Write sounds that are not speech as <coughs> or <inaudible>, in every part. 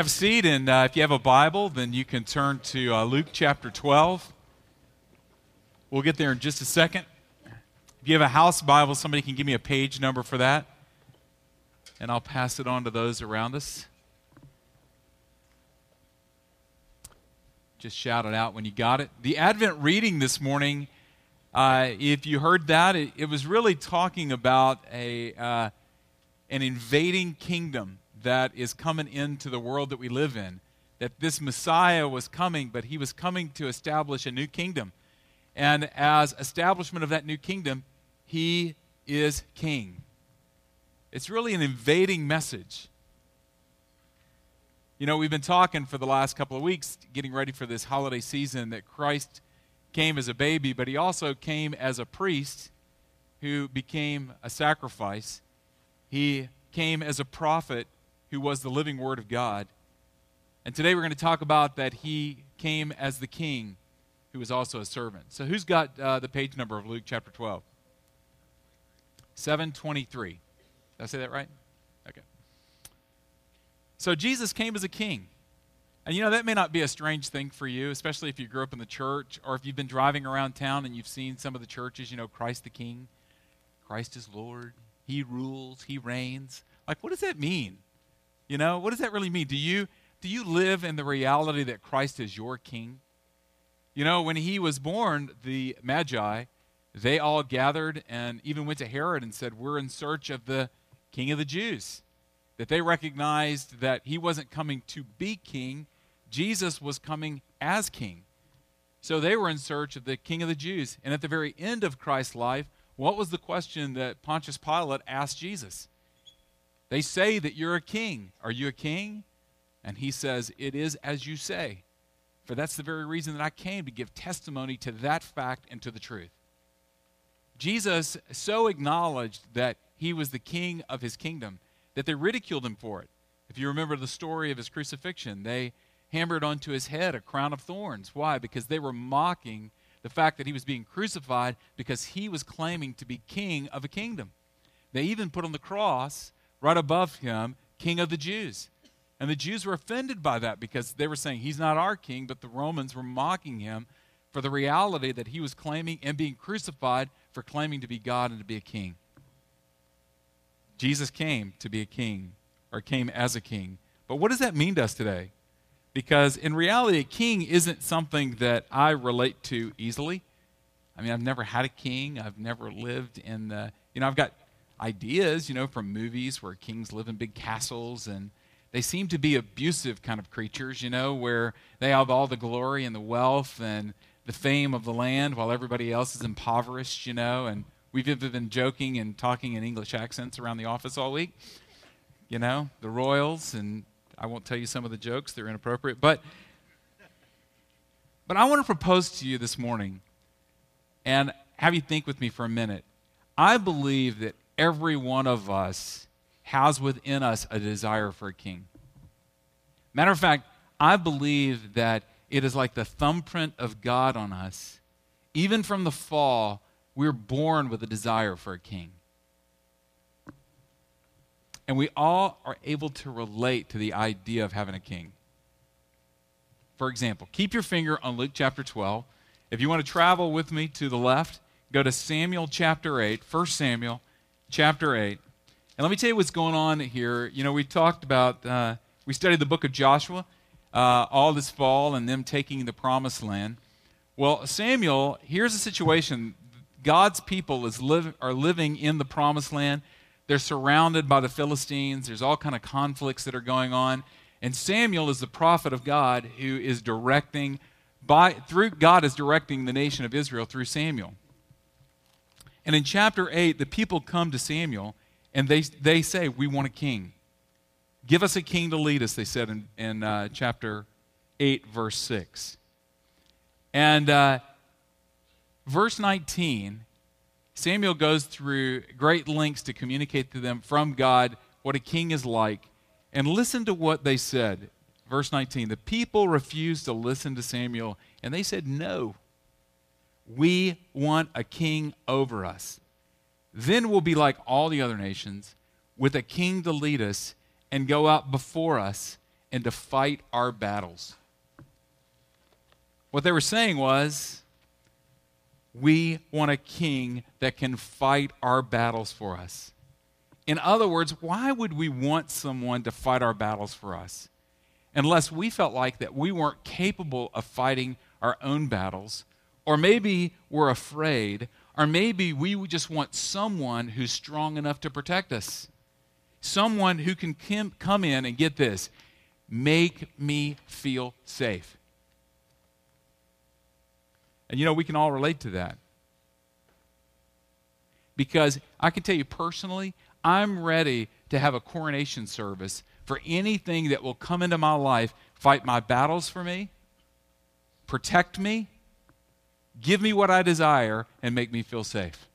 Have a seat, and uh, if you have a Bible, then you can turn to uh, Luke chapter 12. We'll get there in just a second. If you have a house Bible, somebody can give me a page number for that, and I'll pass it on to those around us. Just shout it out when you got it. The Advent reading this morning, uh, if you heard that, it, it, was really talking about a, uh, an invading kingdom that is coming into the world that we live in. That this Messiah was coming, but he was coming to establish a new kingdom. And as establishment of that new kingdom, he is king. It's really an invading message. You know, we've been talking for the last couple of weeks, getting ready for this holiday season, that Christ came as a baby, but he also came as a priest who became a sacrifice. He came as a prophet who was the living Word of God. And today we're going to talk about that he came as the king who was also a servant. So who's got uh, the page number of Luke chapter 12? 723. Did I say that right? Okay. So Jesus came as a king. And you know, that may not be a strange thing for you, especially if you grew up in the church or if you've been driving around town and you've seen some of the churches, you know, Christ the King, Christ is Lord, He rules, He reigns. Like, what does that mean? You know, what does that really mean? Do you do you live in the reality that Christ is your king? You know, when he was born, the Magi, they all gathered and even went to Herod and said, "We're in search of the king of the Jews." That they recognized that he wasn't coming to be king, Jesus was coming as king. So they were in search of the king of the Jews. And at the very end of Christ's life, what was the question that Pontius Pilate asked Jesus? They say that you're a king. Are you a king? And he says, It is as you say. For that's the very reason that I came to give testimony to that fact and to the truth. Jesus so acknowledged that he was the king of his kingdom that they ridiculed him for it. If you remember the story of his crucifixion, they hammered onto his head a crown of thorns. Why? Because they were mocking the fact that he was being crucified because he was claiming to be king of a kingdom. They even put on the cross right above him, King of the Jews. And the Jews were offended by that because they were saying, He's not our king, but the Romans were mocking him for the reality that he was claiming and being crucified for claiming to be God and to be a king. Jesus came to be a king, or came as a king. But what does that mean to us today? Because in reality, a king isn't something that I relate to easily. I mean, I've never had a king. I've never lived in the, you know, I've got ideas, you know, from movies where kings live in big castles and they seem to be abusive kind of creatures, you know, where they have all the glory and the wealth and the fame of the land while everybody else is impoverished, you know. And we've even been joking and talking in English accents around the office all week, you know, the royals. And I won't tell you some of the jokes, they're inappropriate. But, but I want to propose to you this morning and have you think with me for a minute. I believe that every one of us has within us a desire for a king. Matter of fact, I believe that it is like the thumbprint of God on us. Even from the fall, we're born with a desire for a king. And we all are able to relate to the idea of having a king. For example, keep your finger on Luke chapter 12. If you want to travel with me to the left, go to Samuel chapter 8, 1 Samuel chapter 8. And let me tell you what's going on here. You know, we talked about, uh, we studied the book of Joshua uh, all this fall and them taking the promised land. Well, Samuel, here's a situation God's people is live, are living in the promised land. They're surrounded by the Philistines. There's all kind of conflicts that are going on. And Samuel is the prophet of God who is directing by through God is directing the nation of Israel through Samuel. And in chapter 8, the people come to Samuel and they, they say, We want a king. Give us a king to lead us, they said in, in uh, chapter 8, verse 6. And uh, verse 19, Samuel goes through great lengths to communicate to them from God what a king is like. And listen to what they said. Verse 19 The people refused to listen to Samuel, and they said, No. We want a king over us. Then we'll be like all the other nations, with a king to lead us and go out before us, and to fight our battles. What they were saying was, we want a king that can fight our battles for us. In other words, why would we want someone to fight our battles for us? Unless we felt like that we weren't capable of fighting our own battles, or maybe we're afraid, or maybe we just want someone who's strong enough to protect us. Someone who can come in and get this make me feel safe. And you know, we can all relate to that. Because I can tell you personally, I'm ready to have a coronation service for anything that will come into my life, fight my battles for me, protect me, give me what I desire, and make me feel safe.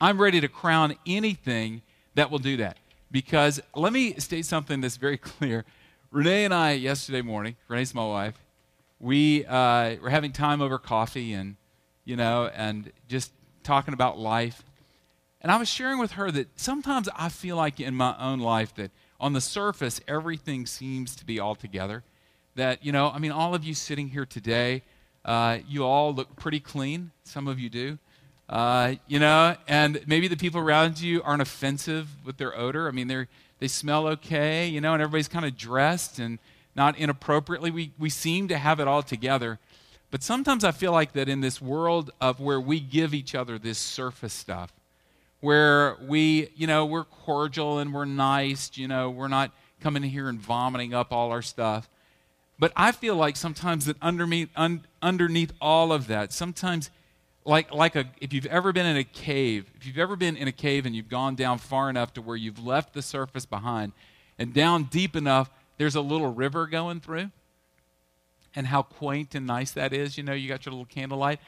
I'm ready to crown anything that will do that. Because let me state something that's very <laughs> clear. Renee and I, yesterday morning, Renee's my wife, we uh, were having time over coffee and, you know, and just talking about life. And I was sharing with her that sometimes I feel like in my own life that on the surface, everything seems to be all together. That, you know, I mean, all of you sitting here today, uh, you all look pretty clean. Some of you do. Uh, you know, and maybe the people around you aren't offensive with their odor. I mean, they they smell okay, you know, and everybody's kind of dressed and not inappropriately. We, we seem to have it all together. But sometimes I feel like that in this world of where we give each other this surface stuff, where we, you know, we're cordial and we're nice, you know, we're not coming here and vomiting up all our stuff. But I feel like sometimes that underneath, un, underneath all of that, sometimes like, like a, if you've ever been in a cave, if you've ever been in a cave and you've gone down far enough to where you've left the surface behind and down deep enough there's a little river going through, and how quaint and nice that is. You know, you got your little candlelight.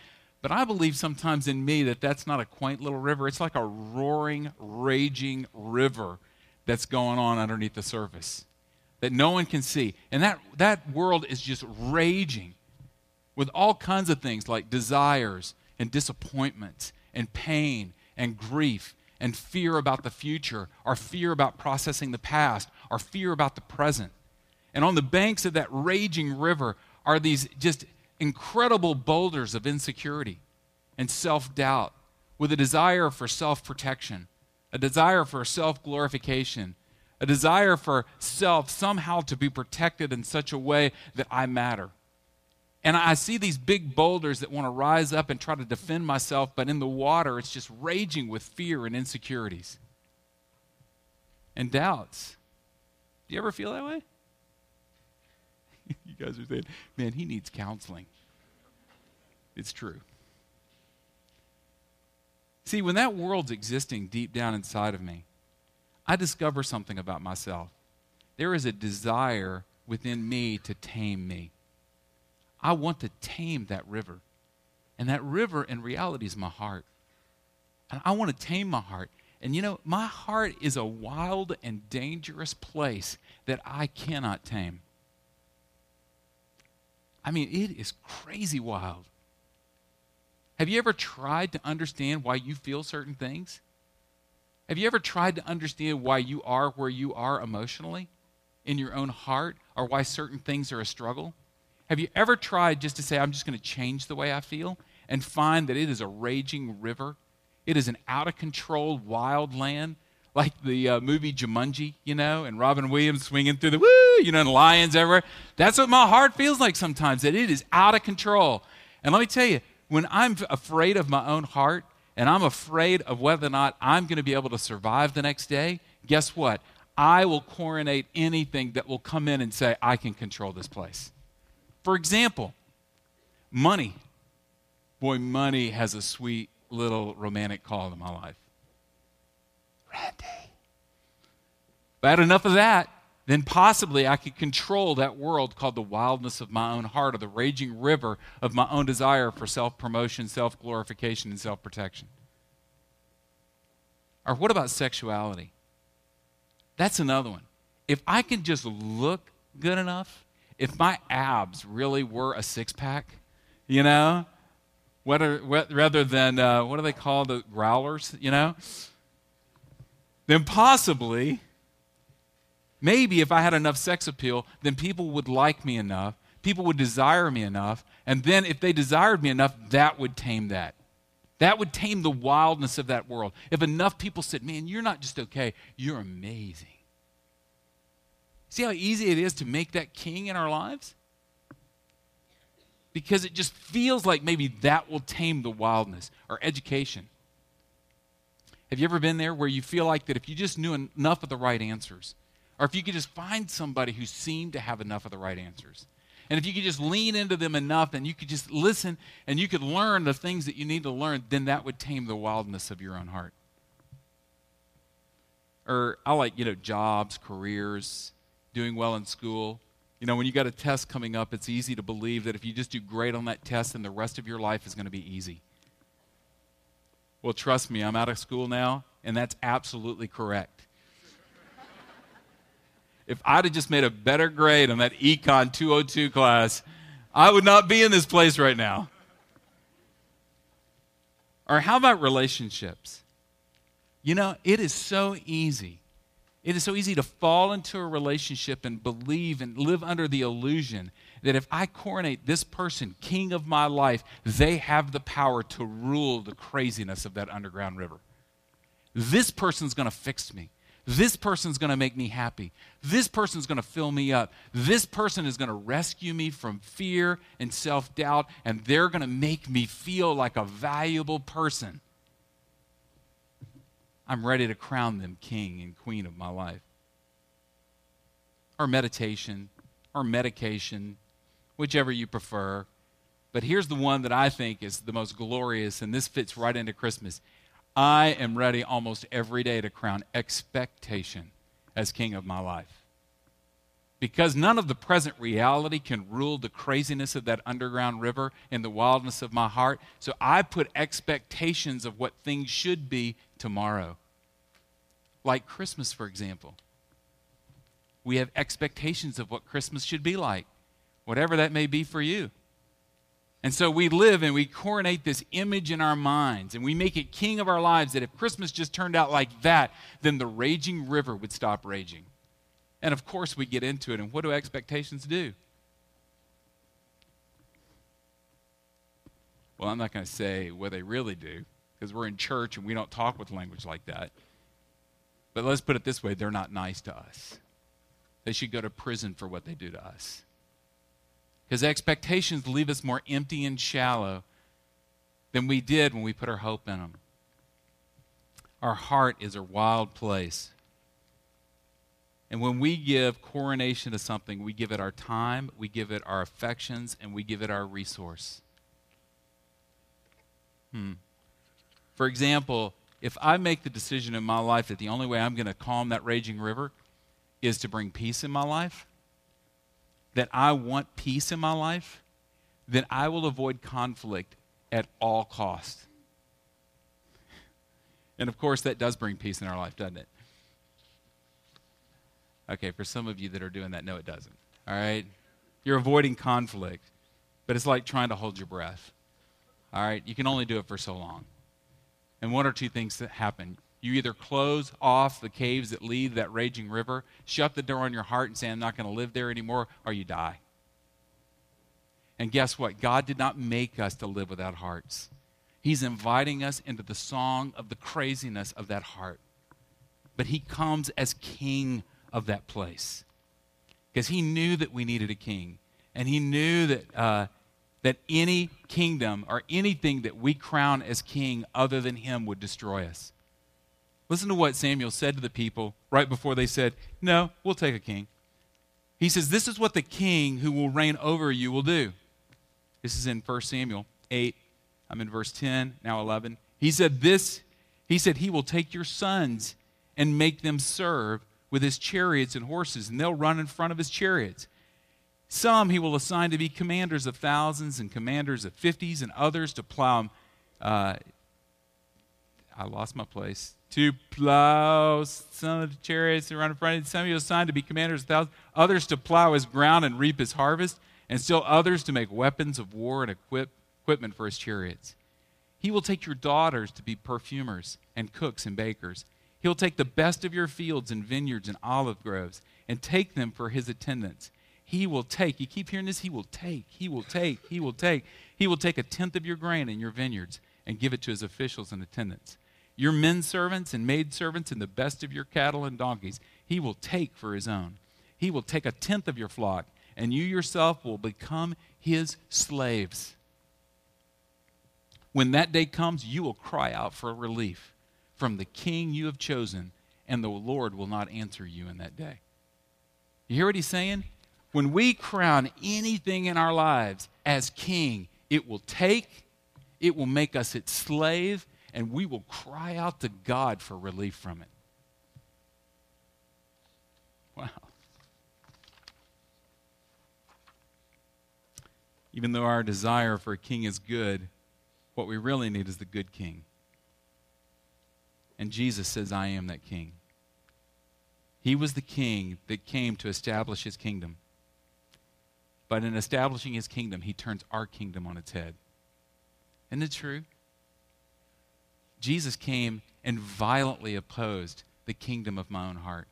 But I believe sometimes in me that that's not a quaint little river. It's like a roaring, raging river that's going on underneath the surface that no one can see. And that, that world is just raging with all kinds of things like desires and disappointments and pain and grief and fear about the future, our fear about processing the past, our fear about the present. And on the banks of that raging river are these just incredible boulders of insecurity and self doubt with a desire for self protection, a desire for self glorification, a desire for self somehow to be protected in such a way that I matter. And I see these big boulders that want to rise up and try to defend myself, but in the water, it's just raging with fear and insecurities and doubts. Do you ever feel that way? <laughs> you guys are saying, man, he needs counseling. It's true. See, when that world's existing deep down inside of me, I discover something about myself. There is a desire within me to tame me. I want to tame that river. And that river, in reality, is my heart. And I want to tame my heart. And you know, my heart is a wild and dangerous place that I cannot tame. I mean, it is crazy wild. Have you ever tried to understand why you feel certain things? Have you ever tried to understand why you are where you are emotionally in your own heart or why certain things are a struggle? Have you ever tried just to say, I'm just going to change the way I feel and find that it is a raging river? It is an out of control wild land like the uh, movie Jumanji, you know, and Robin Williams swinging through the woo, you know, and lions everywhere. That's what my heart feels like sometimes, that it is out of control. And let me tell you, when I'm afraid of my own heart and I'm afraid of whether or not I'm going to be able to survive the next day, guess what? I will coronate anything that will come in and say, I can control this place. For example, money. Boy, money has a sweet little romantic call in my life. Randy. I had enough of that, then possibly I could control that world called the wildness of my own heart or the raging river of my own desire for self promotion, self glorification, and self protection. Or what about sexuality? That's another one. If I can just look good enough, if my abs really were a six pack, you know, whether, rather than, uh, what do they call the growlers, you know? then possibly Maybe if I had enough sex appeal, then people would like me enough, people would desire me enough, and then if they desired me enough, that would tame that. That would tame the wildness of that world. If enough people said, Man, you're not just okay, you're amazing. See how easy it is to make that king in our lives? Because it just feels like maybe that will tame the wildness. Or education. Have you ever been there where you feel like that if you just knew enough of the right answers, or if you could just find somebody who seemed to have enough of the right answers, and if you could just lean into them enough and you could just listen and you could learn the things that you need to learn, then that would tame the wildness of your own heart. Or I like, you know, jobs, careers, doing well in school. You know, when you got a test coming up, it's easy to believe that if you just do great on that test, then the rest of your life is going to be easy. Well, trust me, I'm out of school now, and that's absolutely correct. If I'd have just made a better grade on that Econ 202 class, I would not be in this place right now. Or how about relationships? You know, it is so easy. It is so easy to fall into a relationship and believe and live under the illusion that if I coronate this person king of my life, they have the power to rule the craziness of that underground river. This person's going to fix me. This person's going to make me happy. This person's going to fill me up. This person is going to rescue me from fear and self doubt, and they're going to make me feel like a valuable person. I'm ready to crown them king and queen of my life. Or meditation, or medication, whichever you prefer. But here's the one that I think is the most glorious, and this fits right into Christmas. I am ready almost every day to crown expectation as king of my life. Because none of the present reality can rule the craziness of that underground river and the wildness of my heart. So I put expectations of what things should be tomorrow. Like Christmas, for example. We have expectations of what Christmas should be like whatever that may be for you. And so we live and we coronate this image in our minds and we make it king of our lives that if Christmas just turned out like that, then the raging river would stop raging. And of course, we get into it. And what do expectations do? Well, I'm not going to say what they really do because we're in church and we don't talk with language like that. But let's put it this way they're not nice to us. They should go to prison for what they do to us. Because expectations leave us more empty and shallow than we did when we put our hope in them. Our heart is a wild place. And when we give coronation to something, we give it our time, we give it our affections, and we give it our resource. Hmm. For example, if I make the decision in my life that the only way I'm going to calm that raging river is to bring peace in my life, that I want peace in my life, then I will avoid conflict at all costs. And of course, that does bring peace in our life, doesn't it? Okay, for some of you that are doing that, no, it doesn't. All right? You're avoiding conflict, but it's like trying to hold your breath. All right? You can only do it for so long. And one or two things that happen. You either close off the caves that lead that raging river, shut the door on your heart and say, I'm not going to live there anymore, or you die. And guess what? God did not make us to live without hearts. He's inviting us into the song of the craziness of that heart. But He comes as king of that place because He knew that we needed a king. And He knew that, uh, that any kingdom or anything that we crown as king other than Him would destroy us. Listen to what Samuel said to the people right before they said, No, we'll take a king. He says, This is what the king who will reign over you will do. This is in 1 Samuel 8. I'm in verse 10, now 11. He said, This, he said, He will take your sons and make them serve with his chariots and horses, and they'll run in front of his chariots. Some he will assign to be commanders of thousands and commanders of fifties, and others to plow. Uh, I lost my place to plow some of the chariots around in front. Some of he assigned to be commanders of thousands, others to plow his ground and reap his harvest, and still others to make weapons of war and equip, equipment for his chariots. He will take your daughters to be perfumers and cooks and bakers. He'll take the best of your fields and vineyards and olive groves, and take them for his attendants. He will take, you keep hearing this? He will take, he will take, he will take. He will take a tenth of your grain in your vineyards and give it to his officials and attendants. Your men servants and maid servants and the best of your cattle and donkeys, he will take for his own. He will take a tenth of your flock, and you yourself will become his slaves. When that day comes, you will cry out for relief from the king you have chosen, and the Lord will not answer you in that day. You hear what he's saying? When we crown anything in our lives as king, it will take, it will make us its slave, and we will cry out to God for relief from it. Wow. Even though our desire for a king is good, what we really need is the good king. And Jesus says, I am that king. He was the king that came to establish his kingdom. But in establishing his kingdom, he turns our kingdom on its head. Isn't it true? Jesus came and violently opposed the kingdom of my own heart.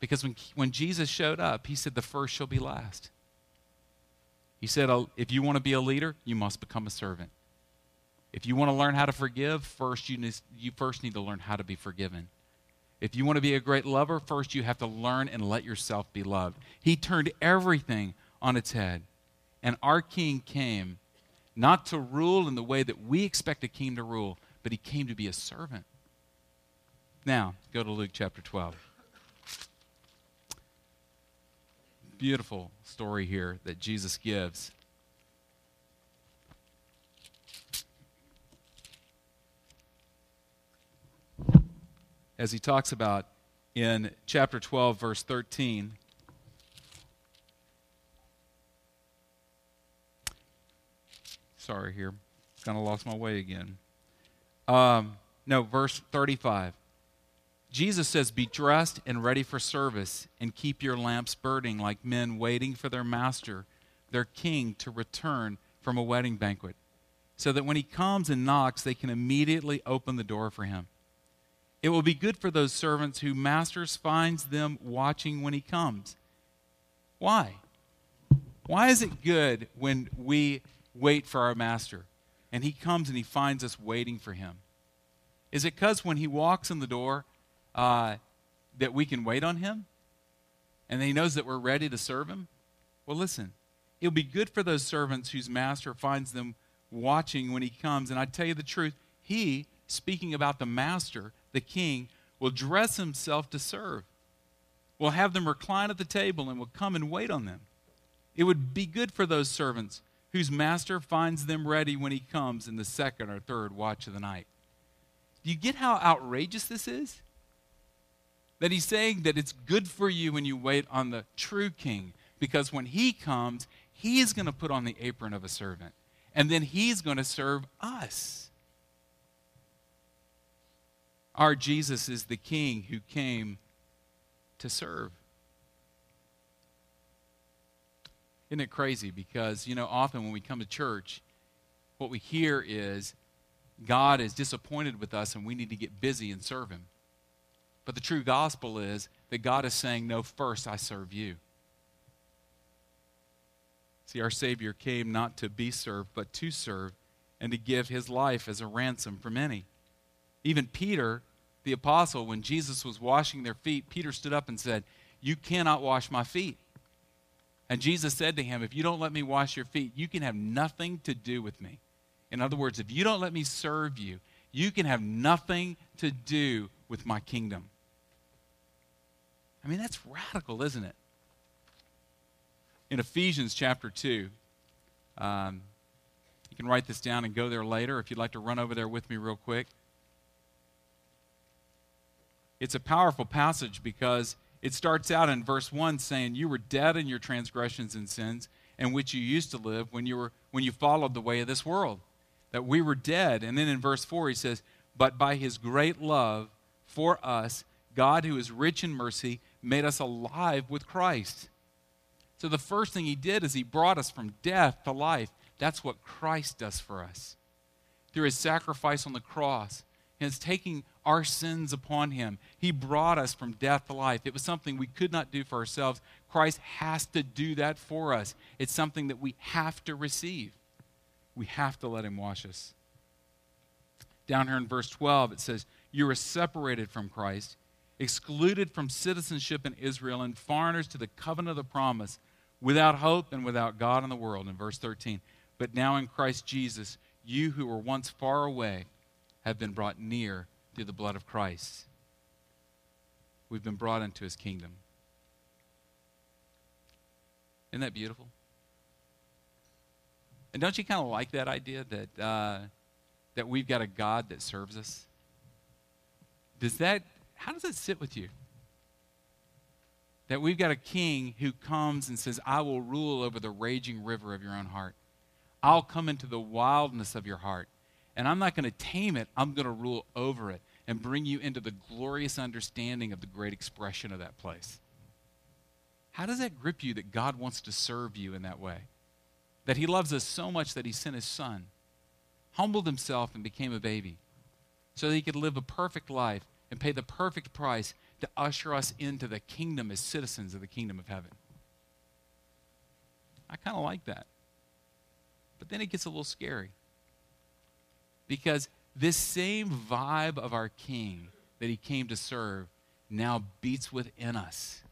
Because when, when Jesus showed up, he said, The first shall be last. He said, oh, If you want to be a leader, you must become a servant. If you want to learn how to forgive, first you, you first need to learn how to be forgiven. If you want to be a great lover, first you have to learn and let yourself be loved. He turned everything on its head. And our king came not to rule in the way that we expect a king to rule, but he came to be a servant. Now, go to Luke chapter 12. Beautiful story here that Jesus gives as he talks about in chapter 12, verse 13. Sorry, here. Kind of lost my way again. Um, no, verse 35. Jesus says, Be dressed and ready for service, and keep your lamps burning like men waiting for their master, their king, to return from a wedding banquet, so that when he comes and knocks, they can immediately open the door for him. It will be good for those servants who masters finds them watching when he comes. Why? Why is it good when we wait for our master and he comes and he finds us waiting for him? Is it because when he walks in the door uh, that we can wait on him and he knows that we're ready to serve him? Well, listen, it'll be good for those servants whose master finds them watching when he comes. And I tell you the truth, he, speaking about the master, the king, will dress himself to serve, will have them recline at the table, and will come and wait on them. It would be good for those servants whose master finds them ready when he comes in the second or third watch of the night. Do you get how outrageous this is? That he's saying that it's good for you when you wait on the true king, because when he comes, he's going to put on the apron of a servant, and then he's going to serve us. Our Jesus is the King who came to serve. Isn't it crazy? Because, you know, often when we come to church, what we hear is God is disappointed with us and we need to get busy and serve Him. But the true gospel is that God is saying, No, first I serve you. See, our Savior came not to be served, but to serve and to give His life as a ransom for many. Even Peter, the apostle, when Jesus was washing their feet, Peter stood up and said, You cannot wash my feet. And Jesus said to him, If you don't let me wash your feet, you can have nothing to do with me. In other words, if you don't let me serve you, you can have nothing to do with my kingdom. I mean, that's radical, isn't it? In Ephesians chapter 2, um, you can write this down and go there later if you'd like to run over there with me real quick. It's a powerful passage because it starts out in verse 1 saying, You were dead in your transgressions and sins in which you used to live when you, were, when you followed the way of this world. That we were dead. And then in verse 4, he says, But by his great love for us, God, who is rich in mercy, made us alive with Christ. So the first thing he did is he brought us from death to life. That's what Christ does for us. Through his sacrifice on the cross, It's taking our sins upon him. He brought us from death to life. It was something we could not do for ourselves. Christ has to do that for us. It's something that we have to receive. We have to let him wash us. Down here in verse 12, it says, You are separated from Christ, excluded from citizenship in Israel, and foreigners to the covenant of the promise, without hope and without God in the world. In verse 13, But now in Christ Jesus, you who were once far away have been brought near through the blood of Christ. We've been brought into his kingdom. Isn't that beautiful? And don't you kind of like that idea that, uh, that we've got a God that serves us? Does that, how does that sit with you? That we've got a king who comes and says, I will rule over the raging river of your own heart. I'll come into the wildness of your heart. And I'm not going to tame it, I'm going to rule over it and bring you into the glorious understanding of the great expression of that place. How does that grip you that God wants to serve you in that way? That He loves us so much that He sent His Son, humbled Himself, and became a baby so that He could live a perfect life and pay the perfect price to usher us into the kingdom as citizens of the kingdom of heaven. I kind of like that. But then it gets a little scary. Because this same vibe of our King that he came to serve now beats within us.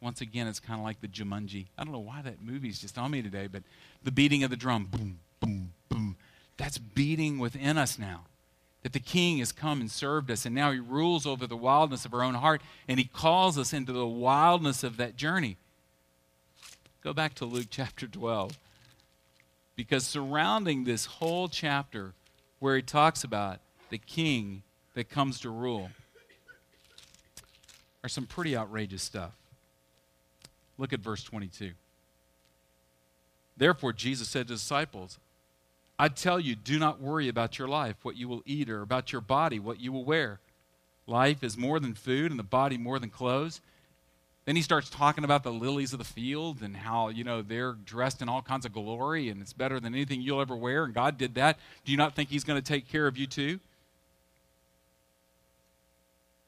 Once again, it's kind of like the Jumanji. I don't know why that movie's just on me today, but the beating of the drum, boom, boom, boom, that's beating within us now. That the King has come and served us, and now he rules over the wildness of our own heart, and he calls us into the wildness of that journey. Go back to Luke chapter 12. Because surrounding this whole chapter where he talks about the king that comes to rule are some pretty outrageous stuff. Look at verse 22. Therefore, Jesus said to the disciples, I tell you, do not worry about your life, what you will eat, or about your body, what you will wear. Life is more than food, and the body more than clothes. Then he starts talking about the lilies of the field and how, you know, they're dressed in all kinds of glory and it's better than anything you'll ever wear, and God did that. Do you not think he's going to take care of you too?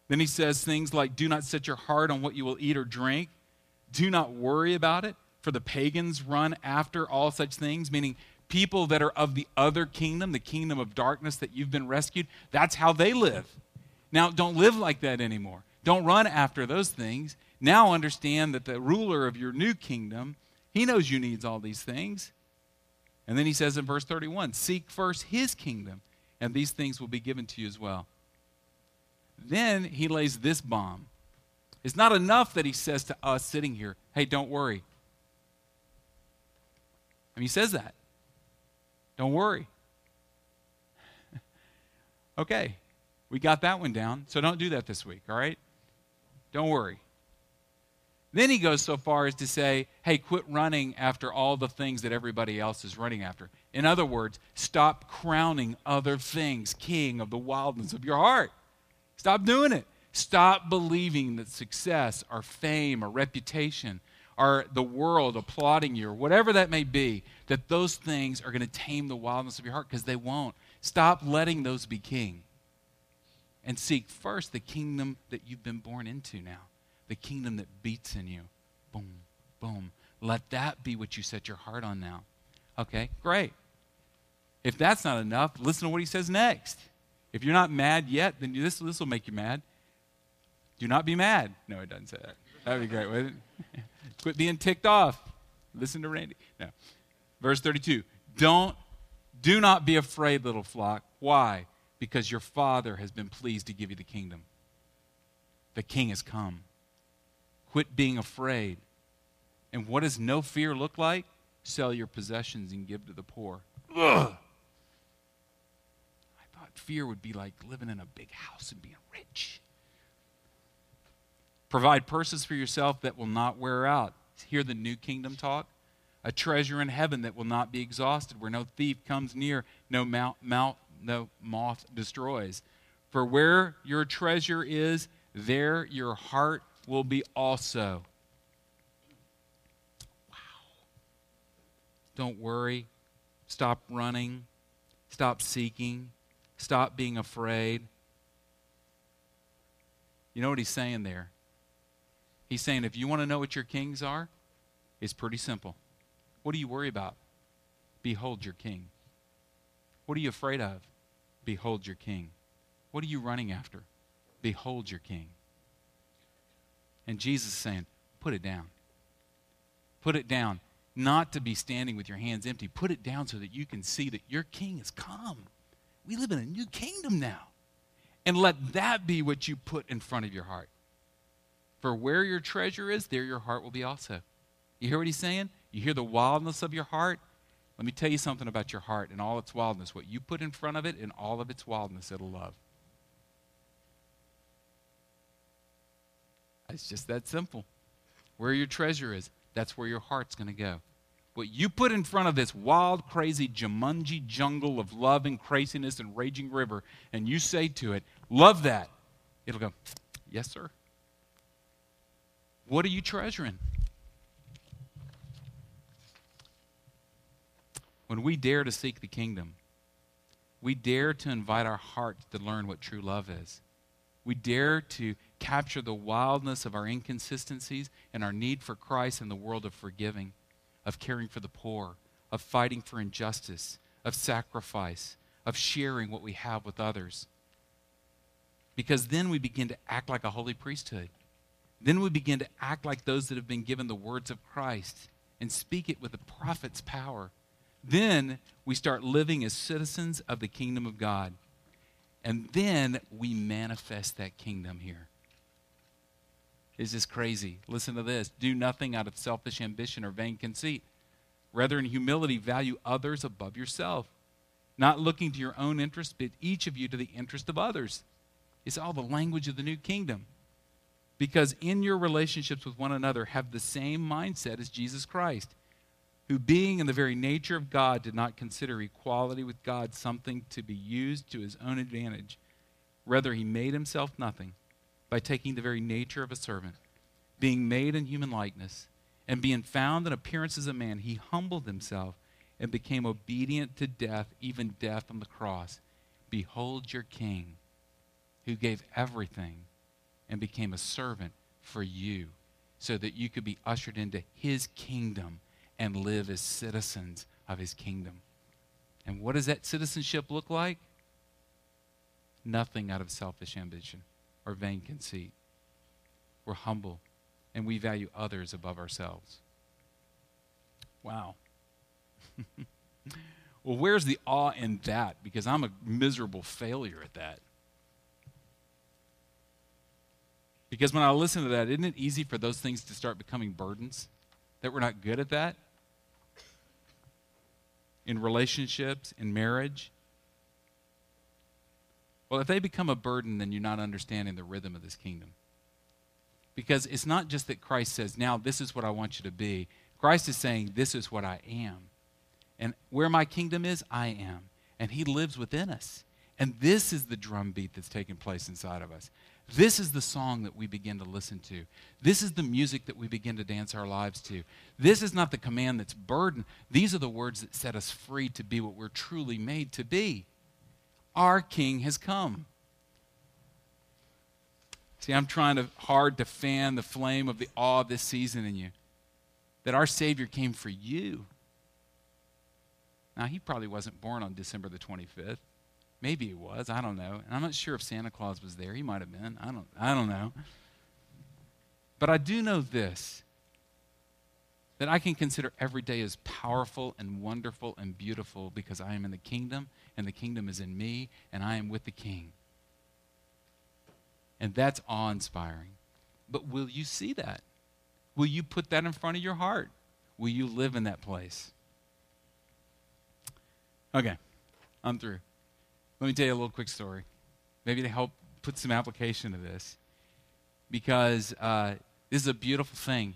Then he says things like, Do not set your heart on what you will eat or drink. Do not worry about it, for the pagans run after all such things, meaning people that are of the other kingdom, the kingdom of darkness that you've been rescued. That's how they live. Now, don't live like that anymore. Don't run after those things. Now understand that the ruler of your new kingdom, he knows you needs all these things. And then he says in verse 31, seek first his kingdom, and these things will be given to you as well. Then he lays this bomb. It's not enough that he says to us sitting here, hey, don't worry. I mean, he says that. Don't worry. <laughs> okay, we got that one down, so don't do that this week, all right? Don't worry. Then he goes so far as to say, hey, quit running after all the things that everybody else is running after. In other words, stop crowning other things king of the wildness of your heart. Stop doing it. Stop believing that success or fame or reputation or the world applauding you or whatever that may be, that those things are going to tame the wildness of your heart because they won't. Stop letting those be king and seek first the kingdom that you've been born into now the kingdom that beats in you. Boom, boom. Let that be what you set your heart on now. Okay, great. If that's not enough, listen to what he says next. If you're not mad yet, then this, this will make you mad. Do not be mad. No, it doesn't say that. That would be great, wouldn't it? Quit being ticked off. Listen to Randy. No. Verse 32. Don't, do not be afraid, little flock. Why? Because your Father has been pleased to give you the kingdom. The King has come. Quit being afraid. And what does no fear look like? Sell your possessions and give to the poor. Ugh. I thought fear would be like living in a big house and being rich. Provide purses for yourself that will not wear out. Hear the new kingdom talk? A treasure in heaven that will not be exhausted, where no thief comes near, no, mount, mount, no moth destroys. For where your treasure is, there your heart will be also. Wow. Don't worry. Stop running. Stop seeking. Stop being afraid. You know what he's saying there? He's saying if you want to know what your kings are, it's pretty simple. What do you worry about? Behold your king. What are you afraid of? Behold your king. What are you running after? Behold your king. And Jesus is saying, put it down. Put it down. Not to be standing with your hands empty. Put it down so that you can see that your king has come. We live in a new kingdom now. And let that be what you put in front of your heart. For where your treasure is, there your heart will be also. You hear what he's saying? You hear the wildness of your heart? Let me tell you something about your heart and all its wildness. What you put in front of it and all of its wildness, it'll love. It's just that simple. Where your treasure is, that's where your heart's going to go. What you put in front of this wild, crazy Jumanji jungle of love and craziness and raging river, and you say to it, Love that, it'll go, Yes, sir. What are you treasuring? When we dare to seek the kingdom, we dare to invite our hearts to learn what true love is. We dare to capture the wildness of our inconsistencies and our need for Christ in the world of forgiving, of caring for the poor, of fighting for injustice, of sacrifice, of sharing what we have with others. Because then we begin to act like a holy priesthood. Then we begin to act like those that have been given the words of Christ and speak it with the prophet's power. Then we start living as citizens of the kingdom of God. And then we manifest that kingdom here. Is this crazy? Listen to this. Do nothing out of selfish ambition or vain conceit. Rather, in humility, value others above yourself, not looking to your own interest, but each of you to the interest of others. It's all the language of the new kingdom. Because in your relationships with one another, have the same mindset as Jesus Christ, who, being in the very nature of God, did not consider equality with God something to be used to his own advantage. Rather, he made himself nothing by taking the very nature of a servant, being made in human likeness, and being found in appearance as a man, he humbled himself and became obedient to death, even death on the cross. Behold your king, who gave everything and became a servant for you, so that you could be ushered into his kingdom and live as citizens of his kingdom. And what does that citizenship look like? Nothing out of selfish ambition or vain conceit. We're humble and we value others above ourselves. Wow. <laughs> well, where's the awe in that? Because I'm a miserable failure at that. Because when I listen to that, isn't it easy for those things to start becoming burdens? That we're not good at that? In relationships, in marriage, well, if they become a burden, then you're not understanding the rhythm of this kingdom. Because it's not just that Christ says, now this is what I want you to be. Christ is saying, this is what I am. And where my kingdom is, I am. And he lives within us. And this is the drumbeat that's taking place inside of us. This is the song that we begin to listen to. This is the music that we begin to dance our lives to. This is not the command that's burden. These are the words that set us free to be what we're truly made to be our King has come. See, I'm trying to, hard to fan the flame of the awe of this season in you. That our Savior came for you. Now, he probably wasn't born on December the 25th. Maybe he was. I don't know. And I'm not sure if Santa Claus was there. He might have been. I don't, I don't know. But I do know this that I can consider every day as powerful and wonderful and beautiful because I am in the kingdom and the kingdom is in me and I am with the king. And that's awe inspiring. But will you see that? Will you put that in front of your heart? Will you live in that place? Okay, I'm through. Let me tell you a little quick story. Maybe to help put some application to this. Because uh, this is a beautiful thing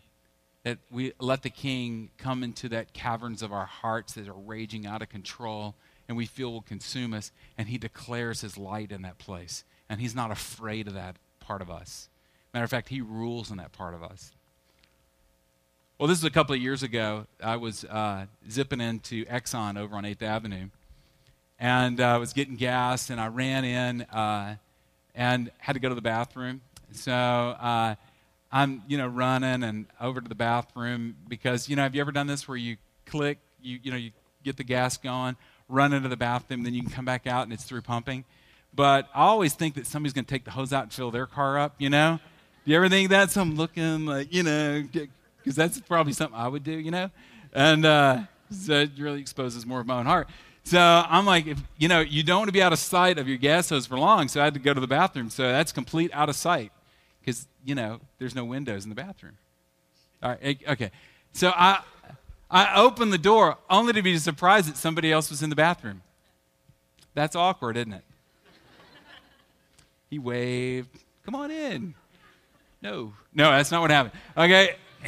that we let the king come into that caverns of our hearts that are raging out of control and we feel will consume us and he declares his light in that place. And he's not afraid of that part of us. Matter of fact he rules in that part of us. Well this is a couple of years ago. I was uh, zipping into exxon over on 8th avenue and uh, i was getting gas and i ran in uh, and had to go to the bathroom. So uh, I'm, you know, running and over to the bathroom because, you know, have you ever done this where you click, you, you know, you get the gas going, run into the bathroom, then you can come back out and it's through pumping? But I always think that somebody's going to take the hose out and fill their car up, you know? Do you ever think that? So I'm looking like, you know, because that's probably something I would do, you know? And uh, so it really exposes more of my own heart. So I'm like, if, you know, you don't want to be out of sight of your gas hose for long, so I had to go to the bathroom. So that's complete out of sight you know, there's no windows in the bathroom. All right, okay. So I, I opened the door only to be surprised that somebody else was in the bathroom. That's awkward, isn't it? He waved, come on in. No, no, that's not what happened. Okay. <coughs>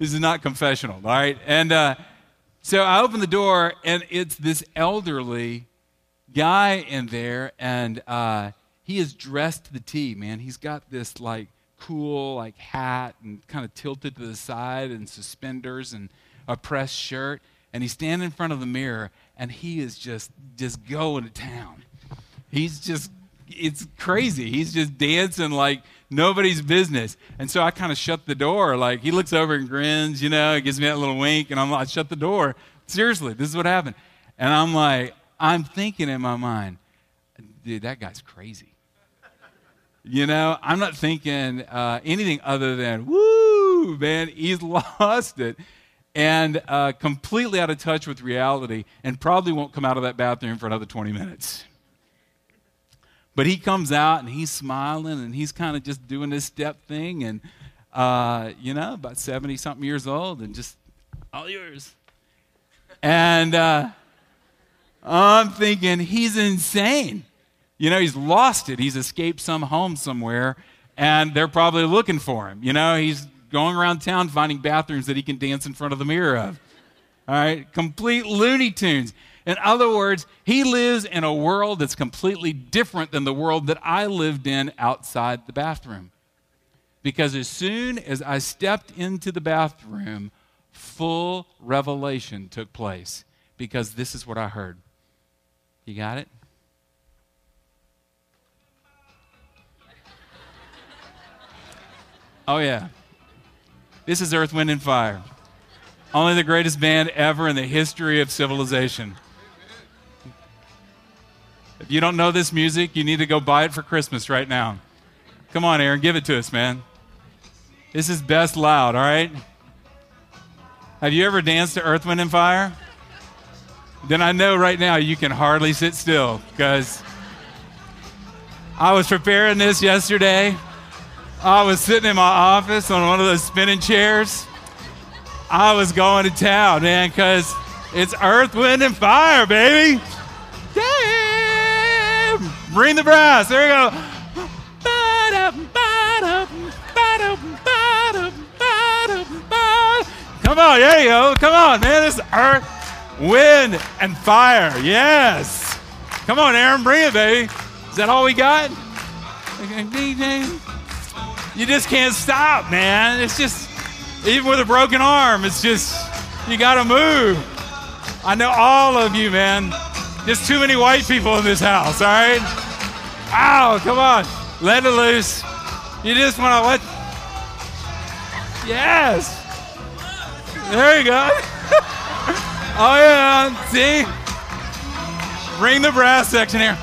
this is not confessional, all right? And, uh, so I open the door, and it's this elderly guy in there, and uh, he is dressed to the T, man. He's got this like cool like hat and kind of tilted to the side and suspenders and a pressed shirt. And he's standing in front of the mirror, and he is just just going to town. He's just it's crazy. He's just dancing like nobody's business. And so I kind of shut the door. Like he looks over and grins, you know, gives me that little wink, and I'm like, shut the door. Seriously, this is what happened. And I'm like, I'm thinking in my mind, dude, that guy's crazy. You know, I'm not thinking uh, anything other than, woo, man, he's <laughs> lost it. And uh, completely out of touch with reality, and probably won't come out of that bathroom for another 20 minutes. But he comes out and he's smiling and he's kind of just doing this step thing and, uh, you know, about 70 something years old and just all yours. And uh, I'm thinking, he's insane. You know, he's lost it. He's escaped some home somewhere and they're probably looking for him. You know, he's going around town finding bathrooms that he can dance in front of the mirror of. All right, complete Looney Tunes. In other words, he lives in a world that's completely different than the world that I lived in outside the bathroom. Because as soon as I stepped into the bathroom, full revelation took place. Because this is what I heard. You got it? Oh, yeah. This is Earth, Wind, and Fire. Only the greatest band ever in the history of civilization. If you don't know this music, you need to go buy it for Christmas right now. Come on, Aaron, give it to us, man. This is best loud, all right? Have you ever danced to Earth, Wind, and Fire? Then I know right now you can hardly sit still because I was preparing this yesterday. I was sitting in my office on one of those spinning chairs. I was going to town, man, because it's Earth, Wind, and Fire, baby. Damn! Bring the brass. There we go. Come on, there you go. Come on, man. This is earth, wind, and fire. Yes. Come on, Aaron. Bring it, baby. Is that all we got? You just can't stop, man. It's just, even with a broken arm, it's just, you got to move. I know all of you, man. There's too many white people in this house, all right? Ow, come on. Let it loose. You just want to let. Yes. There you go. <laughs> oh, yeah. See? Bring the brass section here.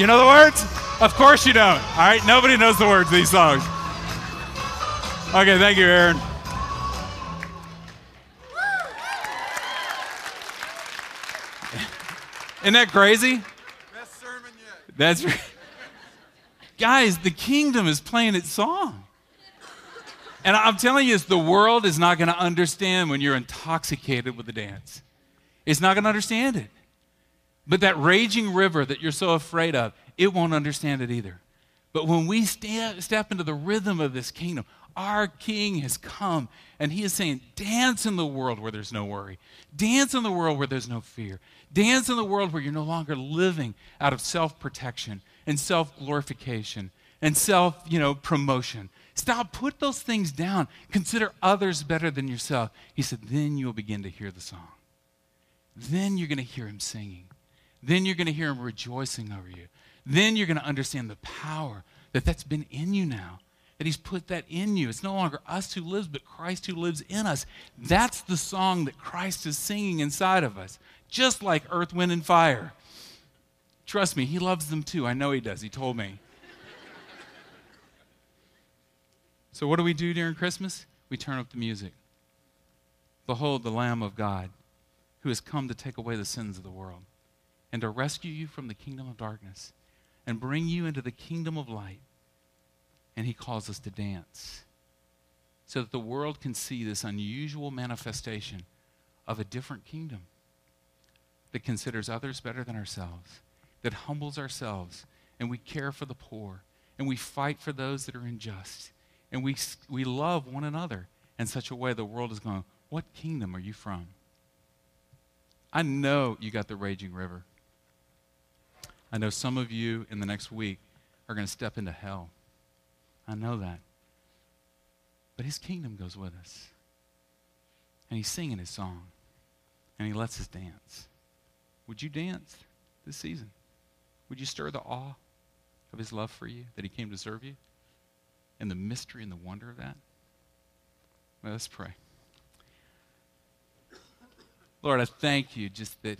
You know the words? Of course you don't. All right? Nobody knows the words of these songs. Okay, thank you, Aaron. Isn't that crazy? Best sermon yet. That's right. Guys, the kingdom is playing its song. And I'm telling you, the world is not going to understand when you're intoxicated with the dance. It's not going to understand it. But that raging river that you're so afraid of, it won't understand it either. But when we stand, step into the rhythm of this kingdom, our king has come and he is saying, Dance in the world where there's no worry. Dance in the world where there's no fear. Dance in the world where you're no longer living out of self protection and self glorification and self, you know, promotion. Stop, put those things down. Consider others better than yourself. He said, then you'll begin to hear the song. Then you're going to hear him singing. Then you're going to hear him rejoicing over you. Then you're going to understand the power that that's been in you now, that he's put that in you. It's no longer us who lives, but Christ who lives in us. That's the song that Christ is singing inside of us, just like earth, wind, and fire. Trust me, he loves them too. I know he does. He told me. <laughs> so, what do we do during Christmas? We turn up the music. Behold, the Lamb of God who has come to take away the sins of the world and to rescue you from the kingdom of darkness and bring you into the kingdom of light. And he calls us to dance so that the world can see this unusual manifestation of a different kingdom that considers others better than ourselves, that humbles ourselves, and we care for the poor, and we fight for those that are unjust, and we, we love one another in such a way the world is going, What kingdom are you from? I know you got the raging river. I know some of you in the next week are going to step into hell. I know that. But his kingdom goes with us. And he's singing his song. And he lets us dance. Would you dance this season? Would you stir the awe of his love for you, that he came to serve you? And the mystery and the wonder of that? Let's pray. Lord, I thank you just that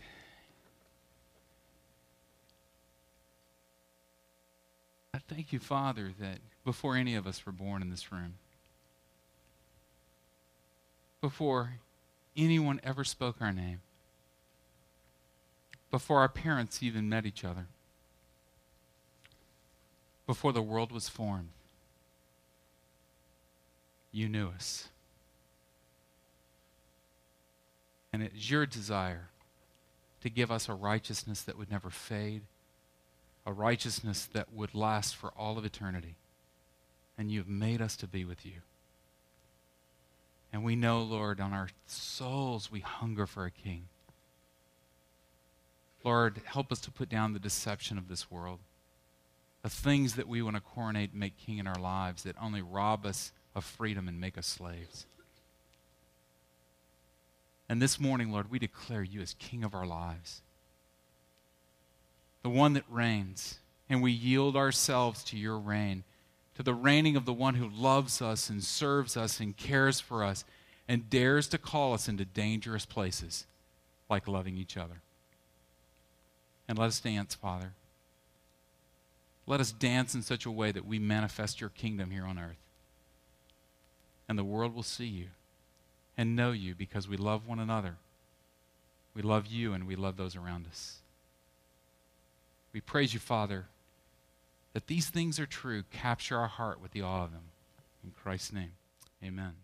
I thank you, Father, that before any of us were born in this room, before anyone ever spoke our name, before our parents even met each other, before the world was formed, you knew us. And it's your desire to give us a righteousness that would never fade a righteousness that would last for all of eternity. And you've made us to be with you. And we know, Lord, on our souls we hunger for a king. Lord, help us to put down the deception of this world, the things that we want to coronate and make king in our lives that only rob us of freedom and make us slaves. And this morning, Lord, we declare you as king of our lives the one that reigns, and we yield ourselves to your reign, to the reigning of the one who loves us and serves us and cares for us and dares to call us into dangerous places like loving each other. And let us dance, Father. Let us dance in such a way that we manifest your kingdom here on earth. And the world will see you and know you because we love one another. We love you and we love those around us. We praise you, Father, that these things are true. Capture our heart with the awe of them. In Christ's name, amen.